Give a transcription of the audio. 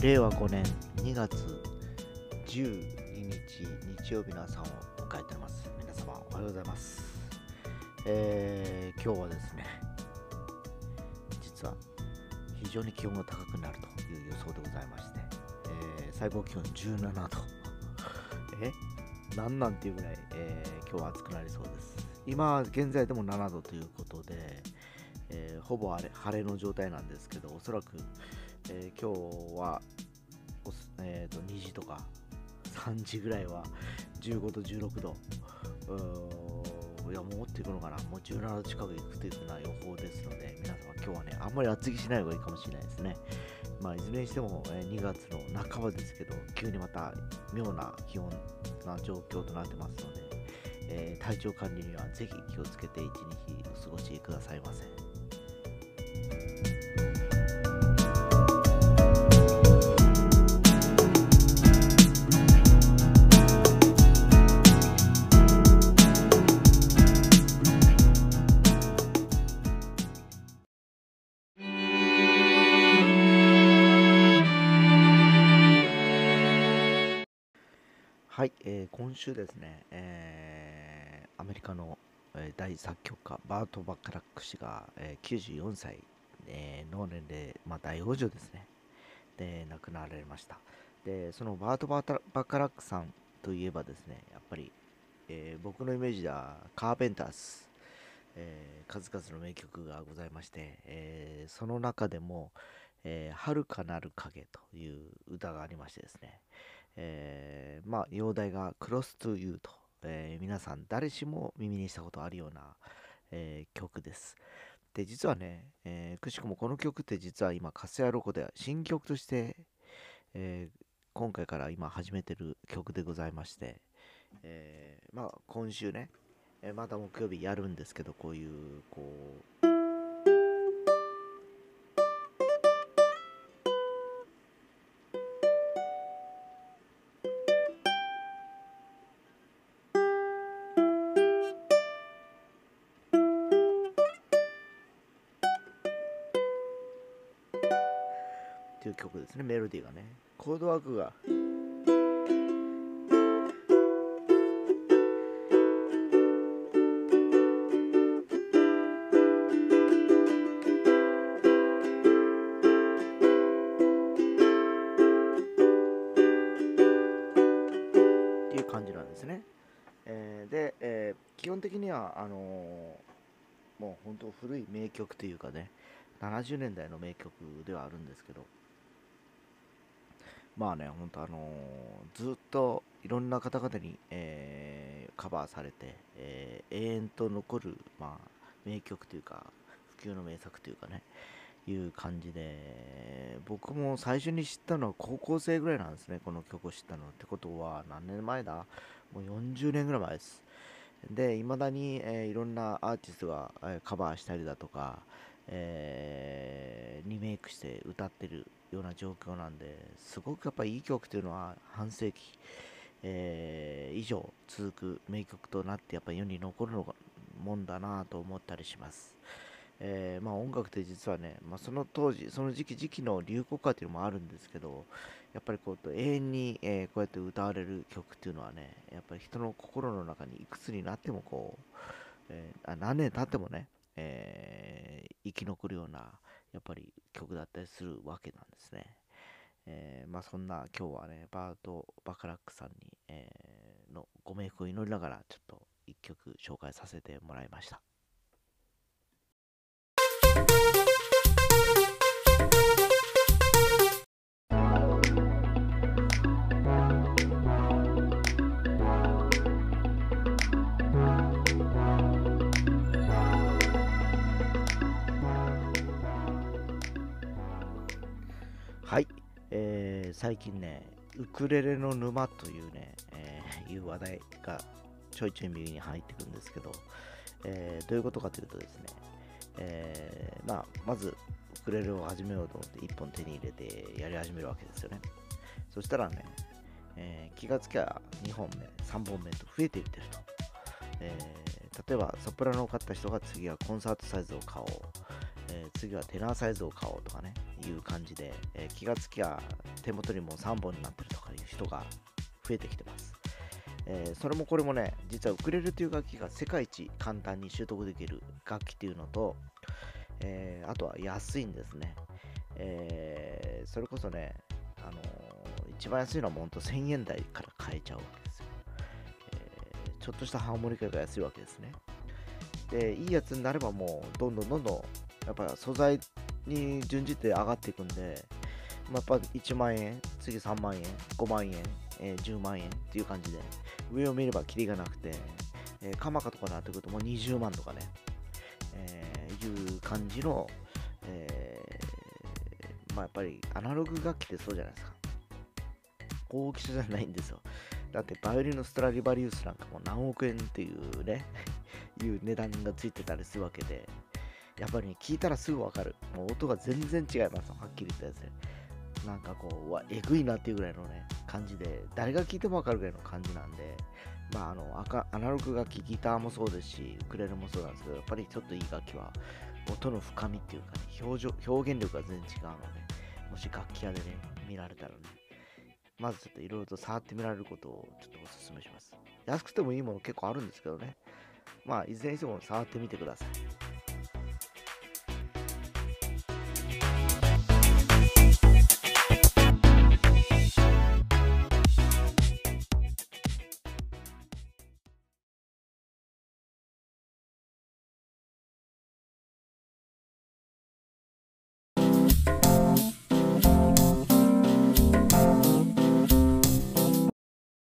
和5年2月12日日曜日の朝を迎えています。皆様おはようございます。えー今日はですね、実は非常に気温が高くなるという予想でございまして、えー最高気温17度。え？なんなんていうぐらい、えー今日は暑くなりそうです。今現在でも7度ということで、えーほぼ晴れ晴れの状態なんですけど、おそらく、えー今日は、えー、と2時とか3時ぐらいは15度、16度、いやもうっといくのかな、もう17度近くいくというふうな予報ですので、皆様今日はね、あんまり厚着しない方がいいかもしれないですね。まあ、いずれにしても、えー2月の半ばですけど、急にまた妙な気温な状況となってますので、えー体調管理にはぜひ気をつけて一日お過ごしくださいませ。はい、えー今週ですね、えーアメリカの、えー大作曲家バート・バッカラック氏が、えー94歳、えー、の年齢、まあ、大往生ですね。で亡くなられました。でそのバート・バタバカラックさんといえばですねやっぱり、えー僕のイメージではカーペンターズ、えー数々の名曲がございまして、えーその中でも「えーかなる影」という歌がありましてですね。えーまあ、容体が Close to You と、えー皆さん誰しも耳にしたことあるような、えー曲です。で、実はね、えーくしくもこの曲って実は今、カスヤロコでは新曲として、え今回から今始めてる曲でございまして、えまあ、今週ね、えまた木曜日やるんですけど、こういう、こう、いう曲ですね、メロディーがね。コードワークが。っていう感じなんですね。えーで、えー基本的にはあのーもう本当古い名曲というかね、70年代の名曲ではあるんですけど、まあね、本当あのーずっといろんな方々に、えーカバーされて、えー永遠と残る、まあ、名曲というか、普及の名作というかね、いう感じで、僕も最初に知ったのは高校生ぐらいなんですね、この曲を知ったの。ってことは、何年前だ？もう40年ぐらい前です。で、いまだに、えーいろんなアーティストが、えーカバーしたりだとか、えーリメイクして歌ってるような状況なんですごくやっぱりいい曲というのは半世紀、えー以上続く名曲となってやっぱり世に残るのがもんだなと思ったりします。えーまあ、音楽って実はね、まあ、その当時その時期時期の流行歌っていうのもあるんですけどやっぱりこう永遠に、えーこうやって歌われる曲っていうのはねやっぱり人の心の中にいくつになってもこう、えーあ何年経ってもね、えー生き残るようなやっぱり曲だったりするわけなんですね。えーまあそんな今日はねバート・バカラックさんに、えーのご冥福を祈りながらちょっと一曲紹介させてもらいました。ー最近ね、ウクレレの沼というね、えーいう話題がちょいちょい右に入ってくるんですけど、えーどういうことかというとですね、えーまあ、まずウクレレを始めようと思って1本手に入れてやり始めるわけですよね。そしたらね、えー気がつきゃ2本目、3本目と増えていってると。えー例えばソプラノを買った人が次はコンサートサイズを買おう。えー、次はテナーサイズを買おうとかね、いう感じで、えー、気がつきゃ手元にもう3本になってるとかいう人が増えてきてます。えー、それもこれもね、実はウクレレという楽器が世界一簡単に習得できる楽器っていうのと、えー、あとは安いんですね。え、それこそね、あの一番安いのはほんと1000円台から買えちゃうわけですよ。えちょっとしたハーモニカが安いわけですね。で、いいやつになればもうどんどんどんどんやっぱ素材に準じて上がっていくんで、まあ、やっぱ1万円、次3万円、5万円、えー、10万円っていう感じで、上を見ればキリがなくて、えー、カマカとかになってくるともう20万とかね、えー、いう感じの、えー、まあやっぱりアナログ楽器ってそうじゃないですか。大きさじゃないんですよ。だってバイオリンのストラディバリウスなんかも何億円っていうね、いう値段がついてたりするわけで、やっぱり、ね、聞いたらすぐわかる。もう音が全然違いますはっきり言ったやつで。なんかこう、わ、えぐいなっていうぐらいのね、感じで、誰が聞いてもわかるぐらいの感じなんで、まあ、あの、アナログ楽器、ギターもそうですし、ウクレレもそうなんですけど、やっぱりちょっといい楽器は、音の深みっていうかね、表情表現力が全然違うので、もし楽器屋でね、見られたらね、まずちょっといろいろと触ってみられることをちょっとお勧めします。安くてもいいもの結構あるんですけどね。まあ、いずれにしても触ってみてください。